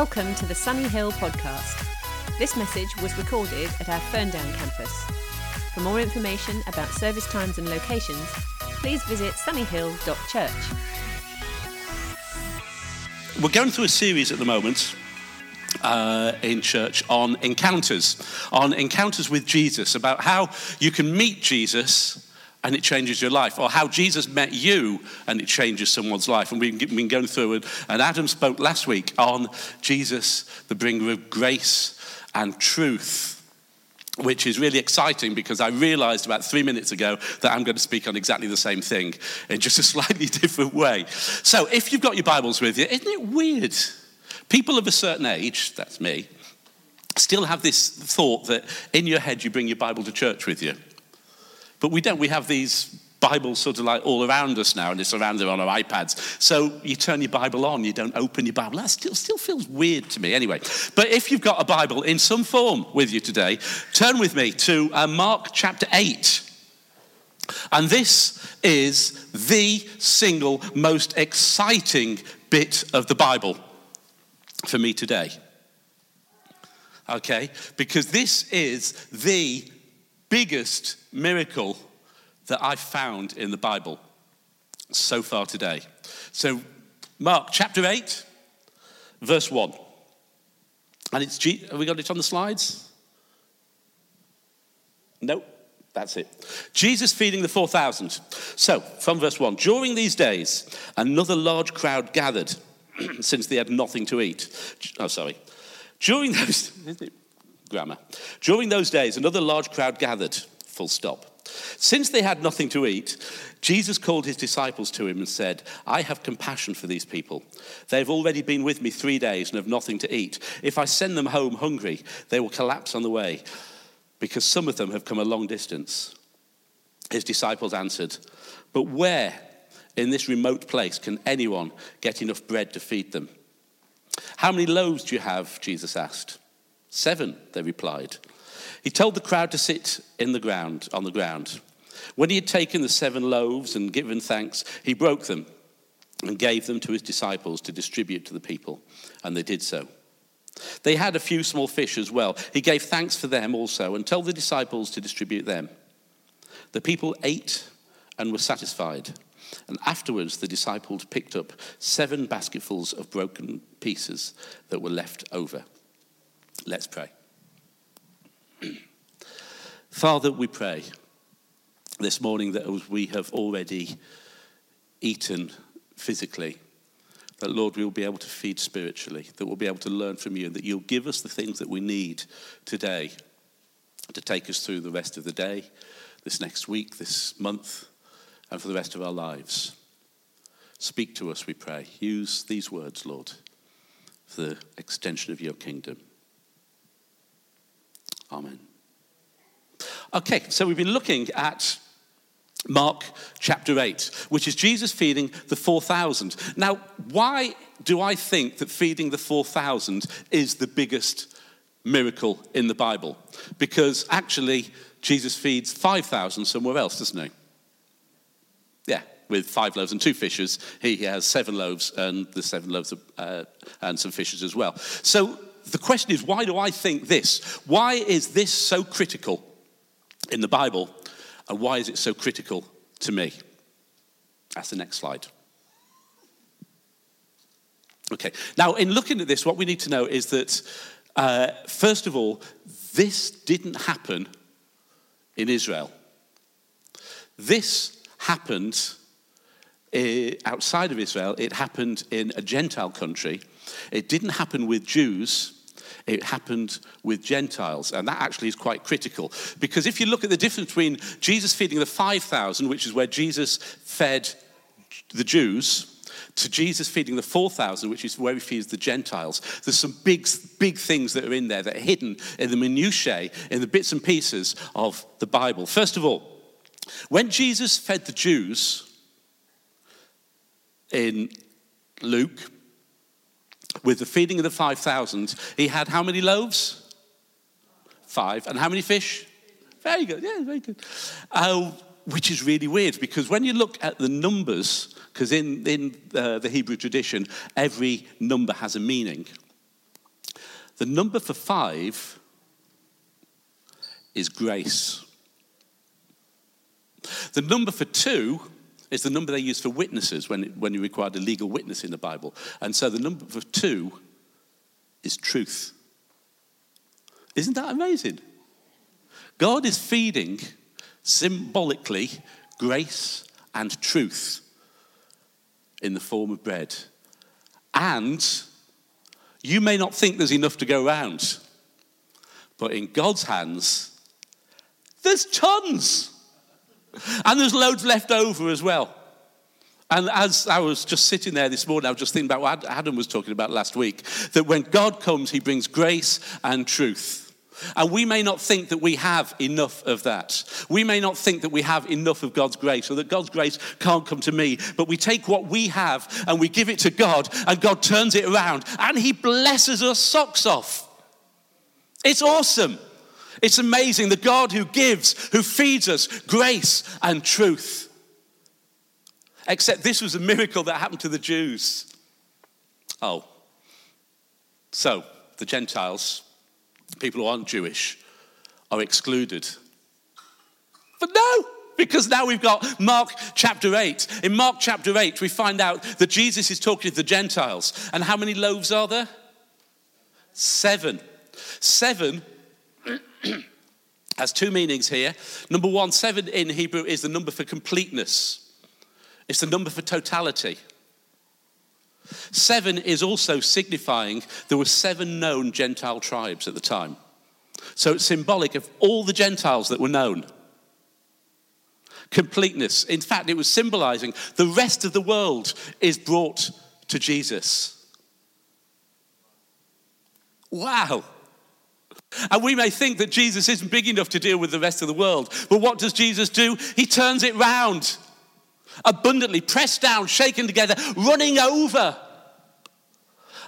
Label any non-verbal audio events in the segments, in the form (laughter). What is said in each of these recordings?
Welcome to the Sunny Hill podcast. This message was recorded at our Ferndown campus. For more information about service times and locations, please visit sunnyhill.church. We're going through a series at the moment uh, in church on encounters, on encounters with Jesus, about how you can meet Jesus and it changes your life, or how Jesus met you and it changes someone's life. And we've been going through it, and Adam spoke last week on Jesus, the bringer of grace and truth. Which is really exciting because I realized about three minutes ago that I'm going to speak on exactly the same thing in just a (laughs) slightly different way. So, if you've got your Bibles with you, isn't it weird? People of a certain age, that's me, still have this thought that in your head you bring your Bible to church with you. But we don't. We have these Bibles sort of like all around us now, and it's around on our iPads. So you turn your Bible on, you don't open your Bible. That still, still feels weird to me anyway. But if you've got a Bible in some form with you today, turn with me to uh, Mark chapter 8. And this is the single most exciting bit of the Bible for me today. Okay? Because this is the biggest miracle that I've found in the Bible so far today. So, Mark chapter 8, verse 1. And it's, G- have we got it on the slides? Nope, that's it. Jesus feeding the 4,000. So, from verse 1 During these days, another large crowd gathered (clears throat) since they had nothing to eat. Oh, sorry. During those, (laughs) grammar. During those days, another large crowd gathered, full stop. Since they had nothing to eat, Jesus called his disciples to him and said, I have compassion for these people. They've already been with me three days and have nothing to eat. If I send them home hungry, they will collapse on the way, because some of them have come a long distance. His disciples answered, But where in this remote place can anyone get enough bread to feed them? How many loaves do you have? Jesus asked. Seven, they replied. He told the crowd to sit in the ground, on the ground. When he had taken the seven loaves and given thanks, he broke them and gave them to his disciples to distribute to the people, and they did so. They had a few small fish as well. He gave thanks for them also and told the disciples to distribute them. The people ate and were satisfied. And afterwards, the disciples picked up seven basketfuls of broken pieces that were left over. Let's pray. (clears throat) Father, we pray this morning that as we have already eaten physically, that Lord, we will be able to feed spiritually, that we'll be able to learn from you, and that you'll give us the things that we need today to take us through the rest of the day, this next week, this month, and for the rest of our lives. Speak to us, we pray. Use these words, Lord, for the extension of your kingdom. Amen. Okay, so we've been looking at Mark chapter 8, which is Jesus feeding the 4,000. Now, why do I think that feeding the 4,000 is the biggest miracle in the Bible? Because actually, Jesus feeds 5,000 somewhere else, doesn't he? Yeah, with five loaves and two fishes. He has seven loaves and the seven loaves of, uh, and some fishes as well. So the question is, why do I think this? Why is this so critical in the Bible? And why is it so critical to me? That's the next slide. Okay, now in looking at this, what we need to know is that, uh, first of all, this didn't happen in Israel. This happened uh, outside of Israel, it happened in a Gentile country. It didn't happen with Jews, it happened with Gentiles. And that actually is quite critical. Because if you look at the difference between Jesus feeding the 5,000, which is where Jesus fed the Jews, to Jesus feeding the 4,000, which is where he feeds the Gentiles. There's some big, big things that are in there that are hidden in the minutiae, in the bits and pieces of the Bible. First of all, when Jesus fed the Jews in Luke, with the feeding of the 5,000, he had how many loaves? Five. And how many fish? Very good. Yeah, very good. Uh, which is really weird because when you look at the numbers, because in, in uh, the Hebrew tradition, every number has a meaning. The number for five is grace. The number for two is the number they use for witnesses when, when you required a legal witness in the Bible. And so the number for two is truth. Isn't that amazing? God is feeding symbolically grace and truth in the form of bread. And you may not think there's enough to go around, but in God's hands, there's tons. And there's loads left over as well. And as I was just sitting there this morning, I was just thinking about what Adam was talking about last week that when God comes, he brings grace and truth. And we may not think that we have enough of that. We may not think that we have enough of God's grace or that God's grace can't come to me. But we take what we have and we give it to God, and God turns it around and He blesses us socks off. It's awesome. It's amazing. The God who gives, who feeds us grace and truth. Except this was a miracle that happened to the Jews. Oh. So, the Gentiles people who aren't Jewish are excluded. But no, because now we've got Mark chapter 8. In Mark chapter 8, we find out that Jesus is talking to the Gentiles. And how many loaves are there? Seven. Seven has two meanings here. Number one, seven in Hebrew is the number for completeness, it's the number for totality. Seven is also signifying there were seven known Gentile tribes at the time. So it's symbolic of all the Gentiles that were known. Completeness. In fact, it was symbolizing the rest of the world is brought to Jesus. Wow. And we may think that Jesus isn't big enough to deal with the rest of the world. But what does Jesus do? He turns it round abundantly, pressed down, shaken together, running over.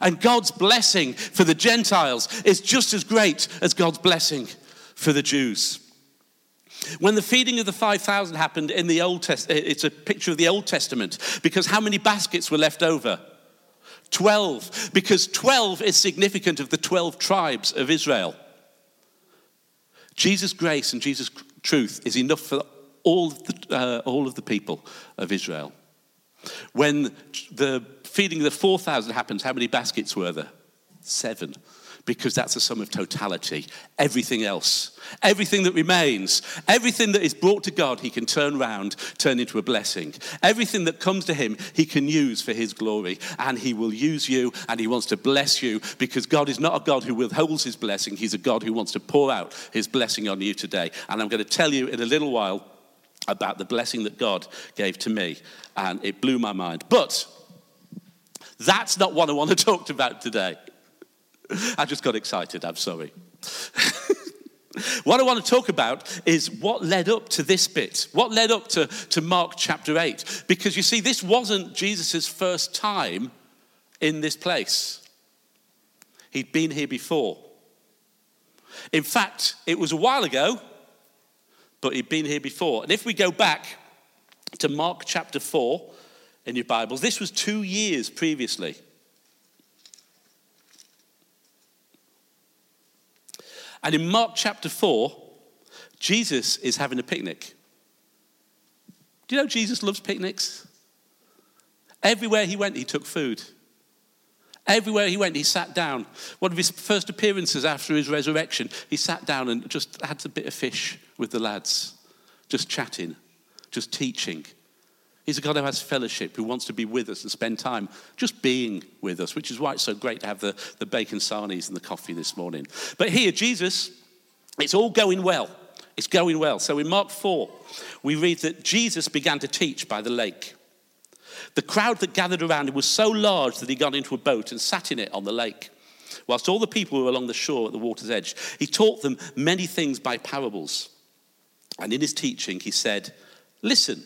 And God's blessing for the Gentiles is just as great as God's blessing for the Jews. When the feeding of the 5,000 happened in the Old Testament, eh, it's a picture of the Old Testament because how many baskets were left over? 12, because 12 is significant of the 12 tribes of Israel. Jesus' grace and Jesus' truth is enough for all of the, uh, all of the people of Israel. When the feeding of the 4,000 happens, how many baskets were there? Seven. Because that's a sum of totality. Everything else, everything that remains, everything that is brought to God, He can turn around, turn into a blessing. Everything that comes to Him, He can use for His glory. And He will use you and He wants to bless you because God is not a God who withholds His blessing. He's a God who wants to pour out His blessing on you today. And I'm going to tell you in a little while about the blessing that God gave to me, and it blew my mind. But that's not what I want to (laughs) talk about today. (laughs) I just got excited, I'm sorry. (laughs) what I want to talk about is what led up to this bit, what led up to, to Mark chapter 8. Because you see, this wasn't Jesus' first time in this place, he'd been here before. In fact, it was a while ago but he'd been here before. And if we go back to Mark chapter 4 in your Bibles, this was two years previously. And in Mark chapter 4, Jesus is having a picnic. Do you know Jesus loves picnics? Everywhere he went, he took food. Everywhere he went, he sat down. One of his first appearances after his resurrection, he sat down and just had a bit of fish with the lads, just chatting, just teaching. He's a God who has fellowship, who wants to be with us and spend time just being with us, which is why it's so great to have the, the bacon sarnies and the coffee this morning. But here, Jesus, it's all going well. It's going well. So in Mark 4, we read that Jesus began to teach by the lake. The crowd that gathered around him was so large that he got into a boat and sat in it on the lake. Whilst all the people were along the shore at the water's edge, he taught them many things by parables. And in his teaching, he said, Listen.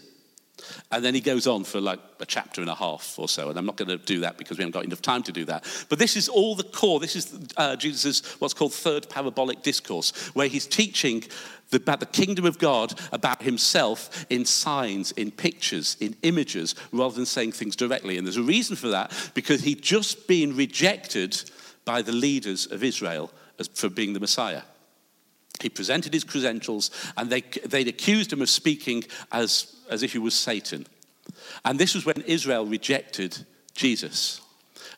And then he goes on for like a chapter and a half or so. And I'm not going to do that because we haven't got enough time to do that. But this is all the core. This is uh, Jesus' what's called third parabolic discourse, where he's teaching about the kingdom of God, about himself in signs, in pictures, in images, rather than saying things directly. And there's a reason for that because he'd just been rejected by the leaders of Israel as, for being the Messiah. He presented his credentials, and they, they'd accused him of speaking as, as if he was Satan. And this was when Israel rejected Jesus.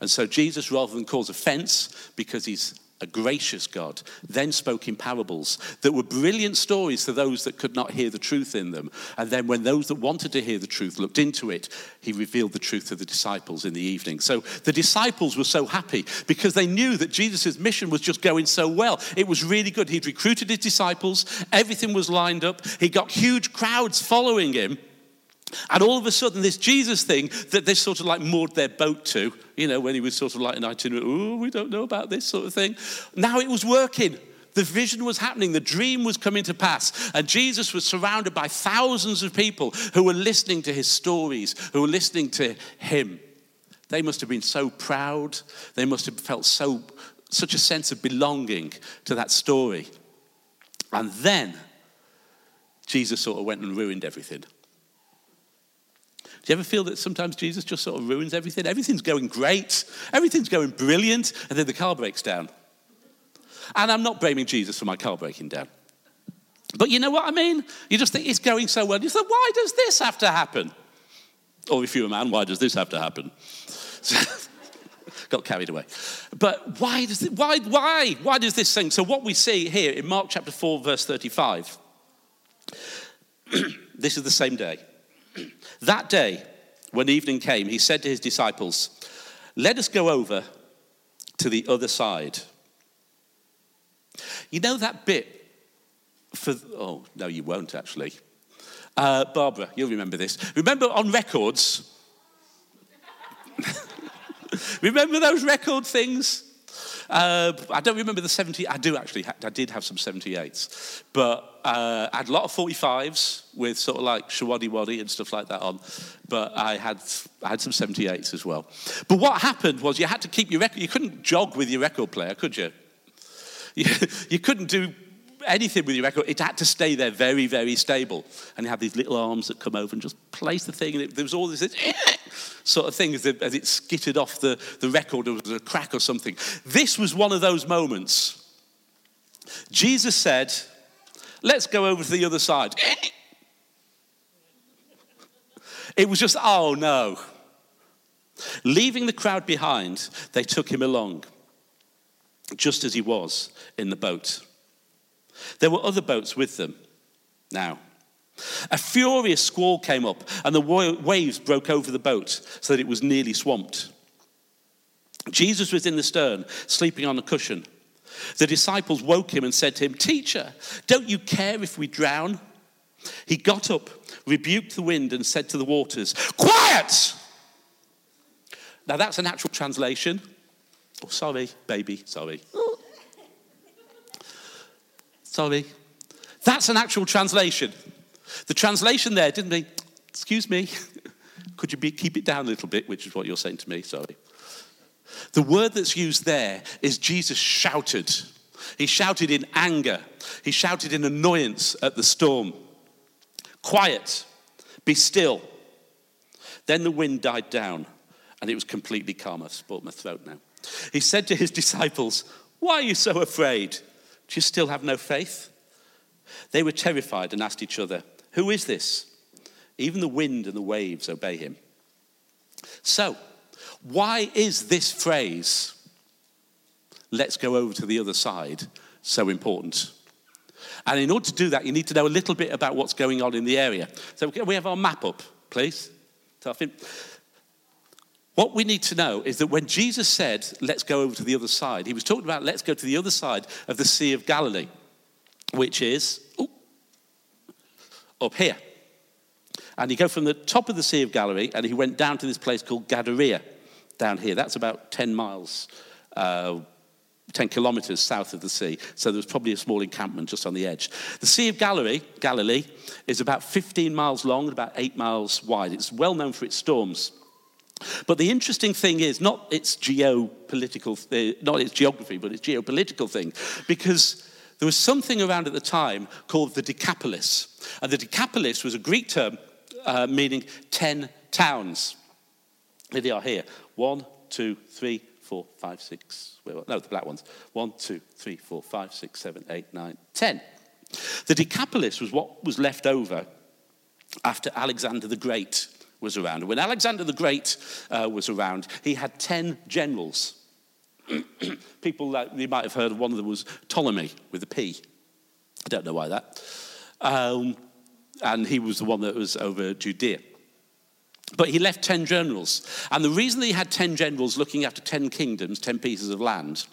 And so Jesus, rather than cause offense because he's a gracious God, then spoke in parables that were brilliant stories to those that could not hear the truth in them. And then, when those that wanted to hear the truth looked into it, he revealed the truth to the disciples in the evening. So the disciples were so happy because they knew that Jesus' mission was just going so well. It was really good. He'd recruited his disciples, everything was lined up, he got huge crowds following him. And all of a sudden, this Jesus thing that they sort of like moored their boat to, you know, when he was sort of like an itinerant, oh, we don't know about this sort of thing. Now it was working. The vision was happening, the dream was coming to pass, and Jesus was surrounded by thousands of people who were listening to his stories, who were listening to him. They must have been so proud. They must have felt so such a sense of belonging to that story. And then Jesus sort of went and ruined everything. Do you ever feel that sometimes Jesus just sort of ruins everything? Everything's going great, everything's going brilliant, and then the car breaks down. And I'm not blaming Jesus for my car breaking down. But you know what I mean? You just think it's going so well. You say, why does this have to happen? Or if you're a man, why does this have to happen? (laughs) Got carried away. But why does why, why, why does this thing? So what we see here in Mark chapter 4, verse 35, (clears throat) this is the same day. (clears throat) That day, when evening came, he said to his disciples, Let us go over to the other side. You know that bit for, oh, no, you won't actually. Uh, Barbara, you'll remember this. Remember on records? (laughs) remember those record things? Uh, I don't remember the 70, I do actually, I did have some 78s, but uh, I had a lot of 45s with sort of like Showaddywaddy and stuff like that on, but I had, I had some 78s as well. But what happened was you had to keep your record, you couldn't jog with your record player, could you? (laughs) You, you couldn't do anything with your record, it had to stay there very, very stable. And you had these little arms that come over and just place the thing, and it, there was all this (laughs) sort of thing as it, as it skittered off the, the record, there was a crack or something. This was one of those moments. Jesus said, Let's go over to the other side. (laughs) It was just, oh no. Leaving the crowd behind, they took him along, just as he was in the boat. There were other boats with them now. A furious squall came up, and the waves broke over the boat so that it was nearly swamped. Jesus was in the stern, sleeping on a cushion. The disciples woke him and said to him, Teacher, don't you care if we drown? He got up, rebuked the wind, and said to the waters, Quiet! Now that's an actual translation. Oh, sorry, baby, sorry. Sorry. That's an actual translation. The translation there didn't mean, excuse me, (laughs) could you be, keep it down a little bit, which is what you're saying to me, sorry. The word that's used there is Jesus shouted. He shouted in anger, he shouted in annoyance at the storm. Quiet, be still. Then the wind died down and it was completely calm. I've spoiled my throat now. He said to his (laughs) disciples, Why are you so afraid? Do you still have no faith? They were terrified and asked each other, Who is this? Even the wind and the waves obey him. So, why is this phrase, let's go over to the other side, so important? And in order to do that, you need to know a little bit about what's going on in the area. So, we have our map up, please? What we need to know is that when Jesus said, let's go over to the other side, he was talking about let's go to the other side of the Sea of Galilee, which is ooh, up here. And he go from the top of the Sea of Galilee and he went down to this place called Gadara down here. That's about 10 miles, uh, 10 kilometers south of the sea. So there was probably a small encampment just on the edge. The Sea of Galilee, Galilee is about 15 miles long and about 8 miles wide. It's well known for its storms. But the interesting thing is not its geopolitical, uh, not its geography, but its geopolitical thing, because there was something around at the time called the Decapolis. And the Decapolis was a Greek term uh, meaning 10 towns. Here they are here. One, two, three, four, five, six. Wait, no, the black ones. One, two, three, four, five, six, seven, eight, nine, ten. The Decapolis was what was left over after Alexander the Great was around. When Alexander the Great uh, was around, he had 10 generals. (clears throat) People like you might have heard of one of them was Ptolemy with a P. I don't know why that. Um, and he was the one that was over Judea. But he left 10 generals. And the reason that he had 10 generals looking after 10 kingdoms, 10 pieces of land,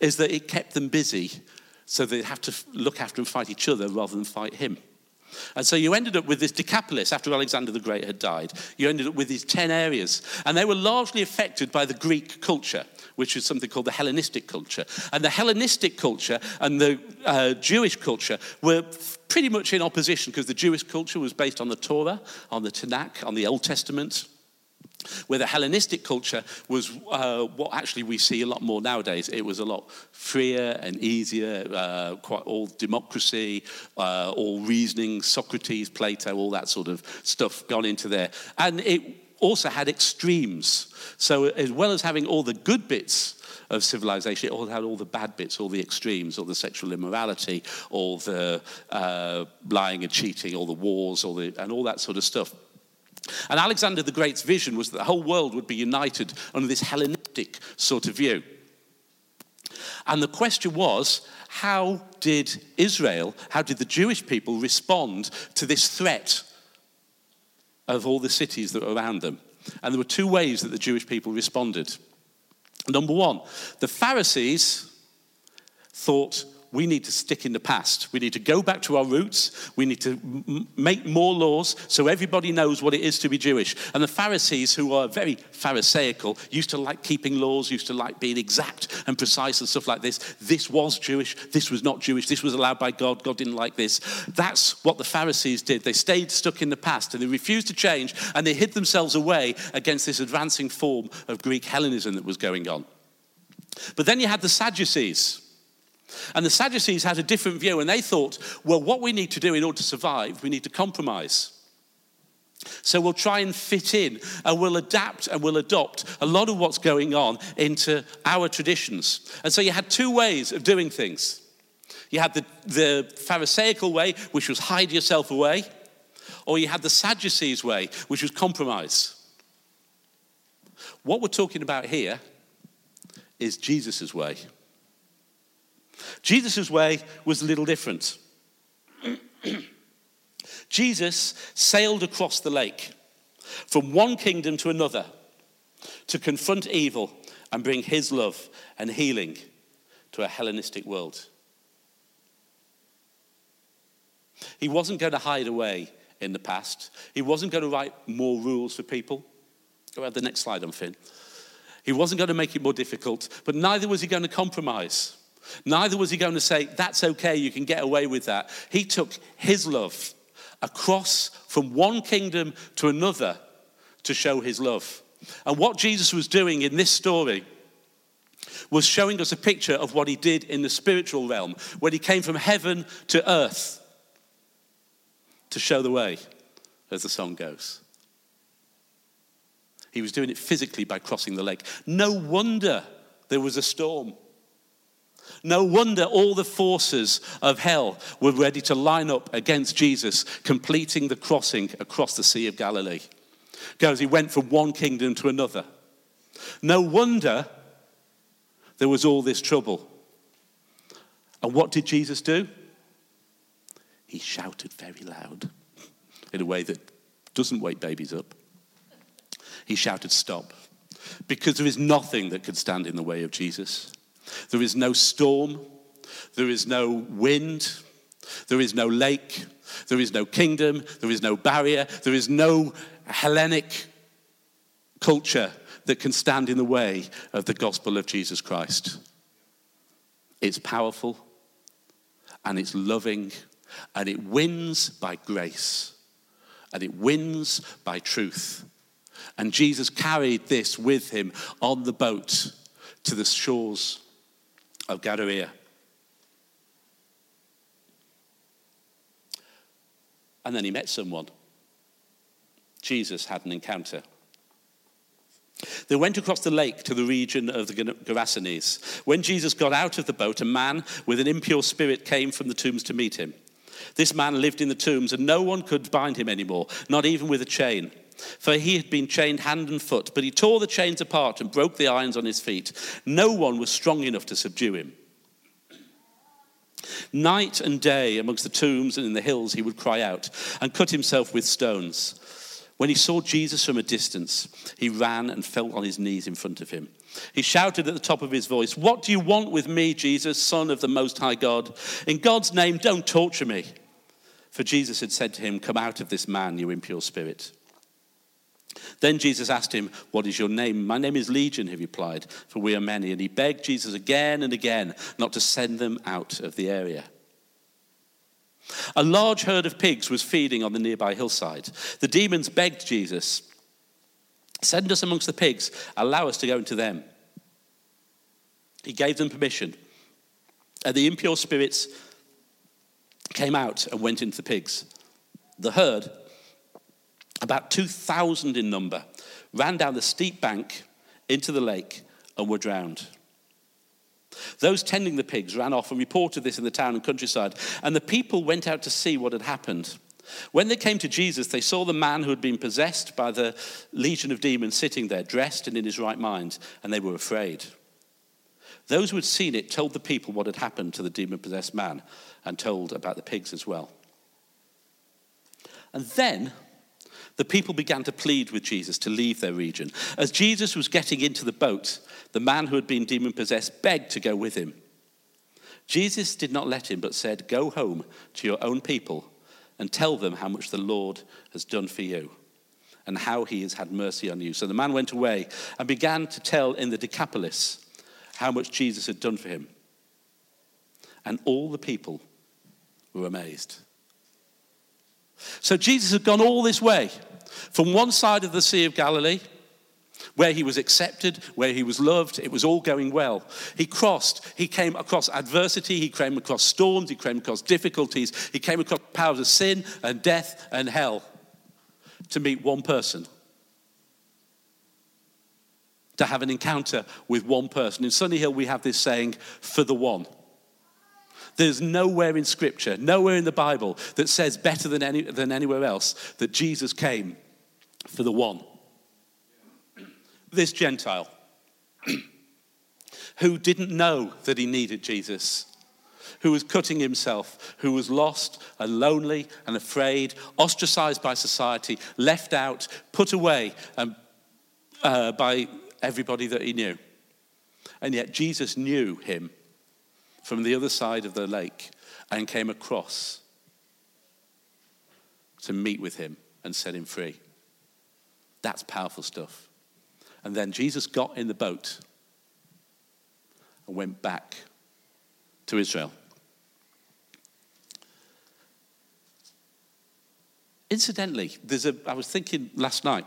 is that it kept them busy so they'd have to look after and fight each other rather than fight him. And so you ended up with this Decapolis after Alexander the Great had died. You ended up with these 10 areas. And they were largely affected by the Greek culture, which is something called the Hellenistic culture. And the Hellenistic culture and the uh, Jewish culture were pretty much in opposition because the Jewish culture was based on the Torah, on the Tanakh, on the Old Testament where the Hellenistic culture was uh, what actually we see a lot more nowadays. It was a lot freer and easier, uh, quite all democracy, uh, all reasoning, Socrates, Plato, all that sort of stuff gone into there. And it also had extremes. So as well as having all the good bits of civilization. It all had all the bad bits, all the extremes, all the sexual immorality, all the uh, lying and cheating, all the wars, all the, and all that sort of stuff. And Alexander the Great's vision was that the whole world would be united under this Hellenistic sort of view. And the question was how did Israel, how did the Jewish people respond to this threat of all the cities that were around them? And there were two ways that the Jewish people responded. Number one, the Pharisees thought we need to stick in the past. We need to go back to our roots. We need to m- make more laws so everybody knows what it is to be Jewish. And the Pharisees, who are very Pharisaical, used to like keeping laws, used to like being exact and precise and stuff like this. This was Jewish. This was not Jewish. This was allowed by God. God didn't like this. That's what the Pharisees did. They stayed stuck in the past and they refused to change and they hid themselves away against this advancing form of Greek Hellenism that was going on. But then you had the Sadducees. And the Sadducees had a different view, and they thought, well, what we need to do in order to survive, we need to compromise. So we'll try and fit in and we'll adapt and we'll adopt a lot of what's going on into our traditions. And so you had two ways of doing things. You had the, the Pharisaical way, which was hide yourself away, or you had the Sadducees way, which was compromise. What we're talking about here is Jesus' way. Jesus' way was a little different. (clears throat) Jesus sailed across the lake from one kingdom to another to confront evil and bring his love and healing to a Hellenistic world. He wasn't going to hide away in the past. He wasn't going to write more rules for people. Go ahead, the next slide on Finn. He wasn't going to make it more difficult, but neither was he going to compromise. Neither was he going to say, That's okay, you can get away with that. He took his love across from one kingdom to another to show his love. And what Jesus was doing in this story was showing us a picture of what he did in the spiritual realm when he came from heaven to earth to show the way, as the song goes. He was doing it physically by crossing the lake. No wonder there was a storm. No wonder all the forces of hell were ready to line up against Jesus, completing the crossing across the Sea of Galilee. Because he went from one kingdom to another. No wonder there was all this trouble. And what did Jesus do? He shouted very loud in a way that doesn't wake babies up. He shouted, Stop. Because there is nothing that could stand in the way of Jesus. There is no storm, there is no wind, there is no lake, there is no kingdom, there is no barrier, there is no Hellenic culture that can stand in the way of the gospel of Jesus Christ. It's powerful and it's loving and it wins by grace and it wins by truth. And Jesus carried this with him on the boat to the shores of Gadara. And then he met someone. Jesus had an encounter. They went across the lake to the region of the Gerasenes. When Jesus got out of the boat, a man with an impure spirit came from the tombs to meet him. This man lived in the tombs, and no one could bind him anymore, not even with a chain. For he had been chained hand and foot, but he tore the chains apart and broke the irons on his feet. No one was strong enough to subdue him. Night and day amongst the tombs and in the hills he would cry out and cut himself with stones. When he saw Jesus from a distance, he ran and fell on his knees in front of him. He shouted at the top of his voice, What do you want with me, Jesus, Son of the Most High God? In God's name, don't torture me. For Jesus had said to him, Come out of this man, you impure spirit. Then Jesus asked him, What is your name? My name is Legion, he replied, for we are many. And he begged Jesus again and again not to send them out of the area. A large herd of pigs was feeding on the nearby hillside. The demons begged Jesus, Send us amongst the pigs, allow us to go into them. He gave them permission. And the impure spirits came out and went into the pigs. The herd, about 2,000 in number, ran down the steep bank into the lake and were drowned. Those tending the pigs ran off and reported this in the town and countryside, and the people went out to see what had happened. When they came to Jesus, they saw the man who had been possessed by the legion of demons sitting there, dressed and in his right mind, and they were afraid. Those who had seen it told the people what had happened to the demon possessed man and told about the pigs as well. And then the people began to plead with Jesus to leave their region. As Jesus was getting into the boat, the man who had been demon possessed begged to go with him. Jesus did not let him, but said, Go home to your own people and tell them how much the Lord has done for you and how he has had mercy on you. So the man went away and began to tell in the Decapolis how much Jesus had done for him. And all the people were amazed. So Jesus had gone all this way from one side of the Sea of Galilee, where he was accepted, where he was loved, it was all going well. He crossed, he came across adversity, he came across storms, he came across difficulties, he came across powers of sin and death and hell to meet one person. To have an encounter with one person. In Sunny Hill, we have this saying, for the one. There's nowhere in Scripture, nowhere in the Bible that says better than, any, than anywhere else that Jesus came for the one. This Gentile (clears throat) who didn't know that he needed Jesus, who was cutting himself, who was lost and lonely and afraid, ostracized by society, left out, put away um, uh, by everybody that he knew. And yet Jesus knew him from the other side of the lake and came across to meet with him and set him free. That's powerful stuff. And then Jesus got in the boat and went back to Israel. Incidentally, there's a, I was thinking last night,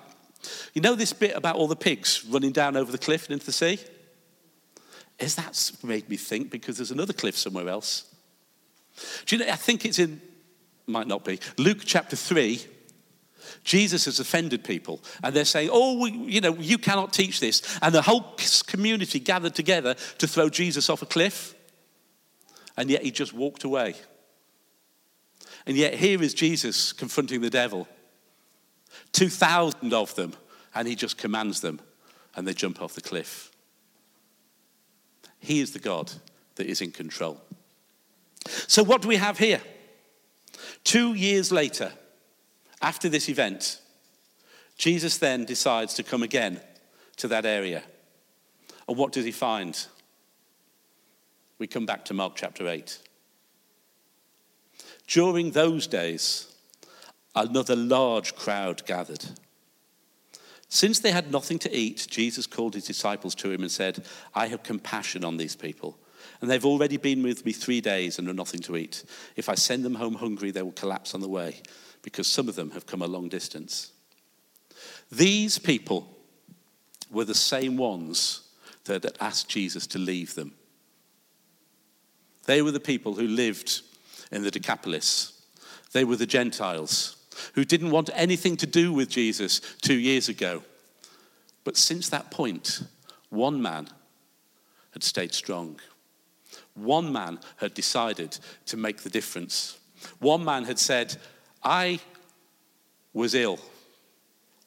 you know this bit about all the pigs running down over the cliff and into the sea? Is that made me think because there's another cliff somewhere else. Do you know, I think it's in, might not be, Luke chapter 3. Jesus has offended people, and they're saying, Oh, you know, you cannot teach this. And the whole community gathered together to throw Jesus off a cliff, and yet he just walked away. And yet here is Jesus confronting the devil. 2,000 of them, and he just commands them, and they jump off the cliff. He is the God that is in control. So, what do we have here? Two years later, after this event, Jesus then decides to come again to that area. And what does he find? We come back to Mark chapter 8. During those days, another large crowd gathered. Since they had nothing to eat, Jesus called his disciples to him and said, I have compassion on these people. And they've already been with me three days and have nothing to eat. If I send them home hungry, they will collapse on the way, because some of them have come a long distance. These people were the same ones that had asked Jesus to leave them. They were the people who lived in the Decapolis. They were the Gentiles who didn't want anything to do with Jesus two years ago. But since that point, one man had stayed strong. One man had decided to make the difference. One man had said, I was ill.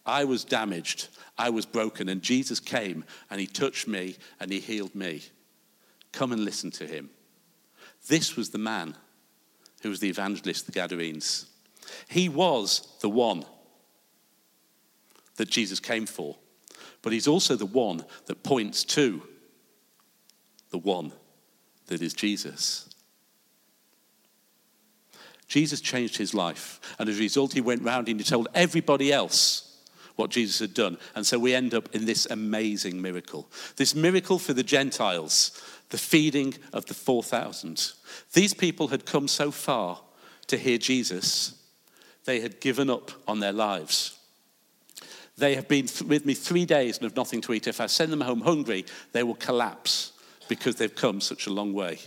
I was damaged. I was broken. And Jesus came and he touched me and he healed me. Come and listen to him. This was the man who was the evangelist, the Gadarenes. He was the one that Jesus came for, but he's also the one that points to the one that is Jesus. Jesus changed his life, and as a result, he went round and he told everybody else what Jesus had done. And so we end up in this amazing miracle. This miracle for the Gentiles, the feeding of the 4,000. These people had come so far to hear Jesus, they had given up on their lives. They have been with me three days and have nothing to eat. If I send them home hungry, they will collapse because they've come such a long way.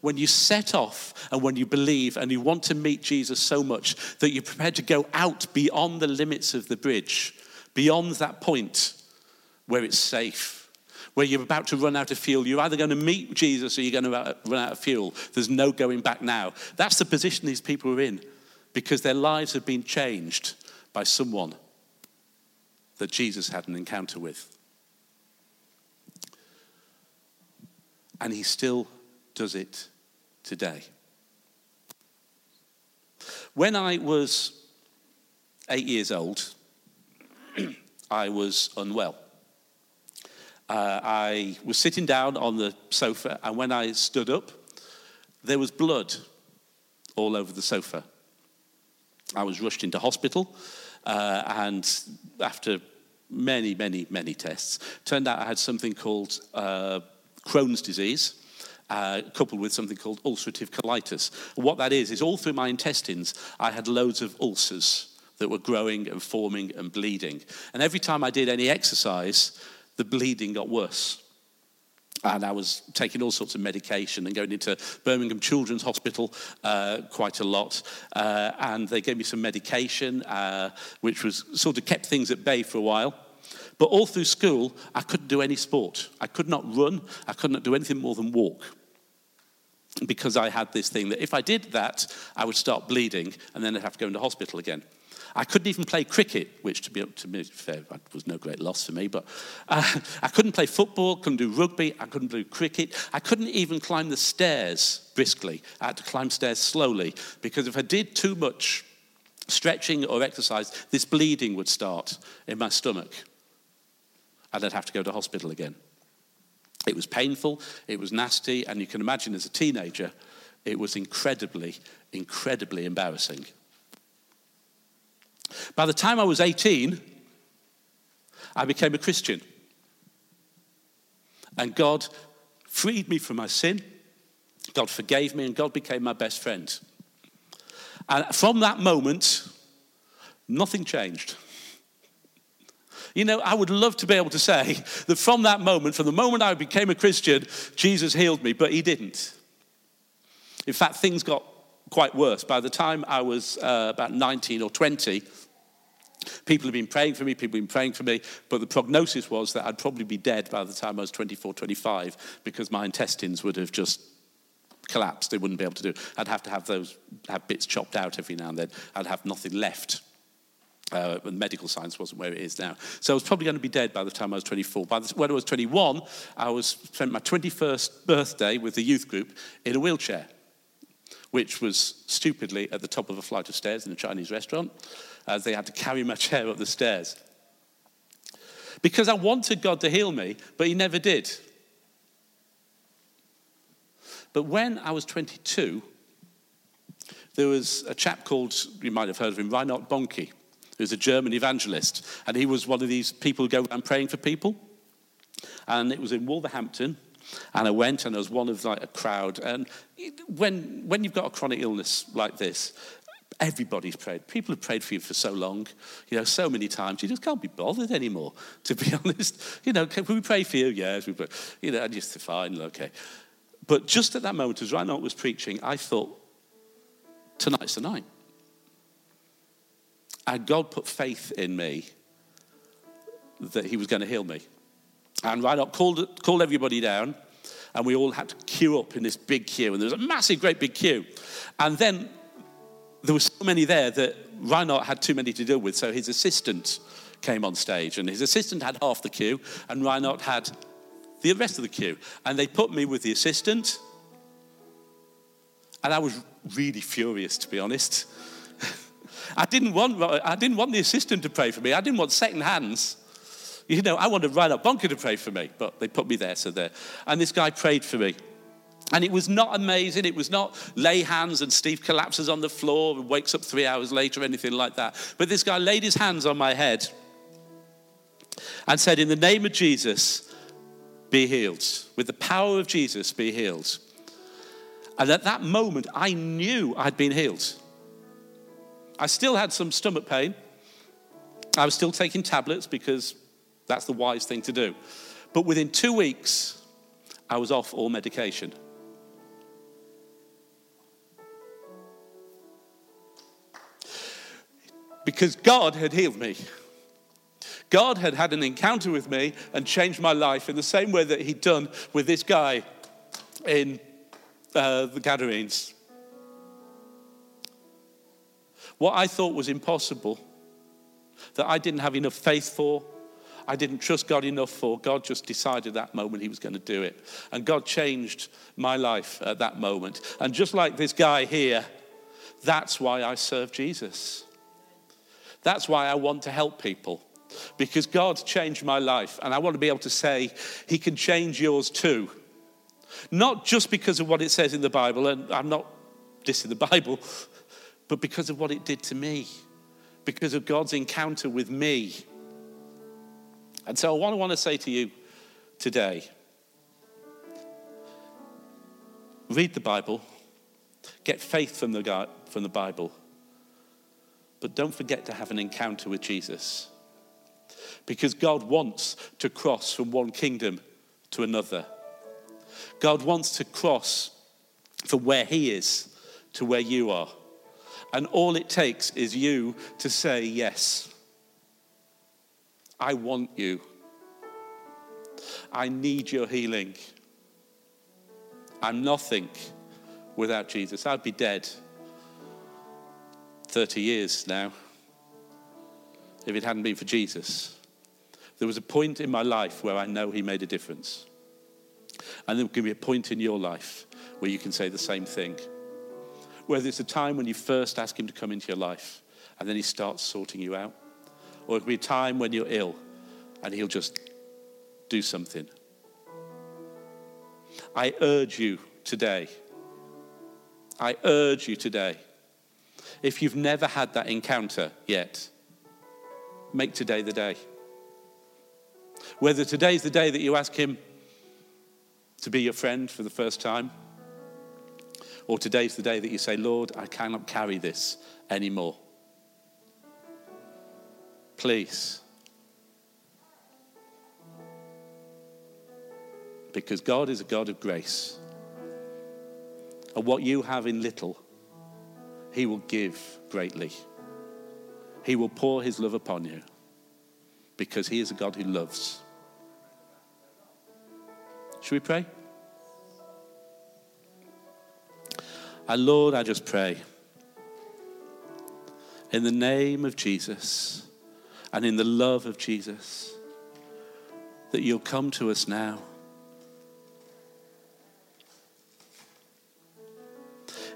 When you set off and when you believe and you want to meet Jesus so much that you're prepared to go out beyond the limits of the bridge, beyond that point where it's safe, where you're about to run out of fuel. You're either going to meet Jesus or you're going to run out of fuel. There's no going back now. That's the position these people are in because their lives have been changed by someone that Jesus had an encounter with. And he still does it today. When I was eight years old, (clears throat) I was unwell. Uh, I was sitting down on the sofa, and when I stood up, there was blood all over the sofa. I was rushed into hospital, uh, and after many, many, many tests, turned out I had something called uh, Crohn's disease. Uh, coupled with something called ulcerative colitis. what that is, is all through my intestines, I had loads of ulcers that were growing and forming and bleeding. And every time I did any exercise, the bleeding got worse. And I was taking all sorts of medication and going into Birmingham Children's Hospital uh, quite a lot. Uh, and they gave me some medication, uh, which was sort of kept things at bay for a while. But all through school, I couldn't do any sport. I could not run. I could not do anything more than walk. Because I had this thing that if I did that, I would start bleeding and then I'd have to go into hospital again. I couldn't even play cricket, which, to be, to be fair, was no great loss for me. But uh, (laughs) I couldn't play football, couldn't do rugby, I couldn't do cricket. I couldn't even climb the stairs briskly. I had to climb stairs slowly because if I did too much stretching or exercise, this bleeding would start in my stomach. And I'd have to go to hospital again. It was painful, it was nasty, and you can imagine as a teenager, it was incredibly, incredibly embarrassing. By the time I was 18, I became a Christian. And God freed me from my sin. God forgave me, and God became my best friend. And from that moment, nothing changed. You know, I would love to be able to say that from that moment, from the moment I became a Christian, Jesus healed me, but he didn't. In fact, things got quite worse. By the time I was uh, about 19 or 20, people had been praying for me, people had been praying for me, but the prognosis was that I'd probably be dead by the time I was 24, 25, because my intestines would have just collapsed. They wouldn't be able to do. I'd have to have those have bits chopped out every now and then. I'd have nothing left. Uh, medical science wasn't where it is now. So I was probably going to be dead by the time I was 24. By the, when I was 21, I was spent my 21st birthday with the youth group in a wheelchair which was stupidly at the top of a flight of stairs in a Chinese restaurant, as they had to carry my (laughs) chair up the stairs. Because I wanted God to heal me, but He never did. But when I was 22, there was a chap called, you might have heard of him, Reinhard Bonnke, who's a German evangelist. And he was one of these people who go around praying for people. And it was in Wolverhampton. And I went and I was one of like a crowd. And when, when you've got a chronic illness like this, everybody's prayed. People have prayed for you for so long, you know, so many times. You just can't be bothered anymore, to be (laughs) honest. You know, can we pray for you? Yes, we pray. You know, and just fine, okay. But just at that moment, as Reinhard was preaching, I thought, tonight's the night. And God put faith in me that he was going to heal me. And Reinhard called, called everybody down, and we all had to queue up in this big queue. And there was a massive, great big queue. And then there were so many there that Reinhard had too many to deal with, so his assistant came on stage. And his assistant had half the queue, and Reinhard had the rest of the queue. And they put me with the assistant. And I was really furious, to be honest. (laughs) I didn't want, I didn't want the assistant to pray for me. I didn't want second hands. You know, I wanted Reinhard Bonnke to pray for me, but they put me there, so there. And this guy prayed for me. And it was not amazing. It was not lay hands and Steve collapses on the floor and wakes up three hours later anything like that. But this guy laid his hands on my head and said, In the name of Jesus, be healed. With the power of Jesus, be healed. And at that moment, I knew I'd been healed. I still had some stomach pain. I was still taking tablets because that's the wise thing to do. But within two weeks, I was off all medication. Because God had healed me. God had had an encounter with me and changed my life in the same way that He'd done with this guy in uh, the Gadarenes. What I thought was impossible, that I didn't have enough faith for, I didn't trust God enough for, God just decided that moment He was going to do it. And God changed my life at that moment. And just like this guy here, that's why I serve Jesus. That's why I want to help people. Because God's changed my life, and I want to be able to say, He can change yours too. Not just because of what it says in the Bible, and I'm not dissing the Bible, (laughs) but because of what it did to me, because of God's encounter with me. And so, what I want to say to you today read the Bible, get faith from the, from the Bible, but don't forget to have an encounter with Jesus. Because God wants to cross from one kingdom to another. God wants to cross from where He is to where you are. And all it takes is you to say, Yes, I want you. I need your healing. I'm nothing without Jesus. I'd be dead 30 years now if it hadn't been for Jesus. There was a point in my life where I know He made a difference. And there can be a point in your life where you can say the same thing. Whether it's a time when you first ask Him to come into your life and then He starts sorting you out, or it could be a time when you're ill and He'll just do something. I urge you today, I urge you today, if you've never had that encounter yet, make today the day. Whether today's the day that you ask Him to be your friend for the first time, or today's the day that you say, Lord, I cannot carry this anymore. Please. Because God is a God of grace. And what you have in little, He will give greatly. He will pour His love upon you because He is a God who loves. Should we pray? And Lord, I just pray in the name of Jesus and in the love of Jesus that you'll come to us now.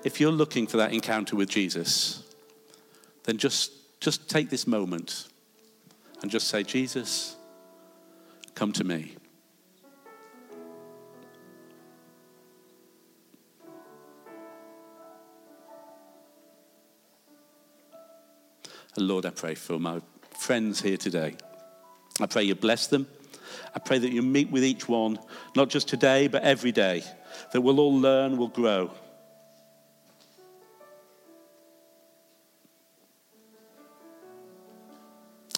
If you're looking for that encounter with Jesus, then just, just take this moment and just say, Jesus, come to me. And Lord, I pray for my friends here today. I pray you bless them. I pray that you meet with each one, not just today, but every day, that we'll all learn, we'll grow.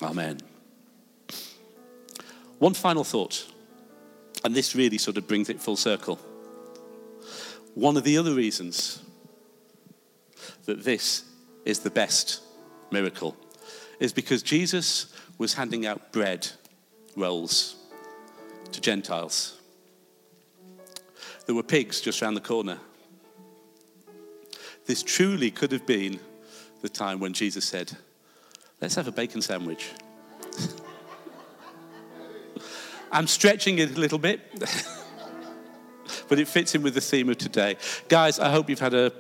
Amen. One final thought, and this really sort of brings it full circle. One of the other reasons that this is the best miracle is because Jesus was handing out bread rolls to Gentiles. There were pigs just round the corner. This truly could have been the time when Jesus said, Let's have a bacon sandwich. (laughs) I'm stretching it a little bit, (laughs) but it fits in with the theme of today. Guys, I hope you've had a,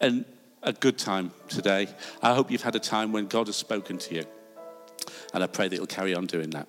an, a good time today. I hope you've had a time when God has spoken to you. And I pray that you'll carry on doing that.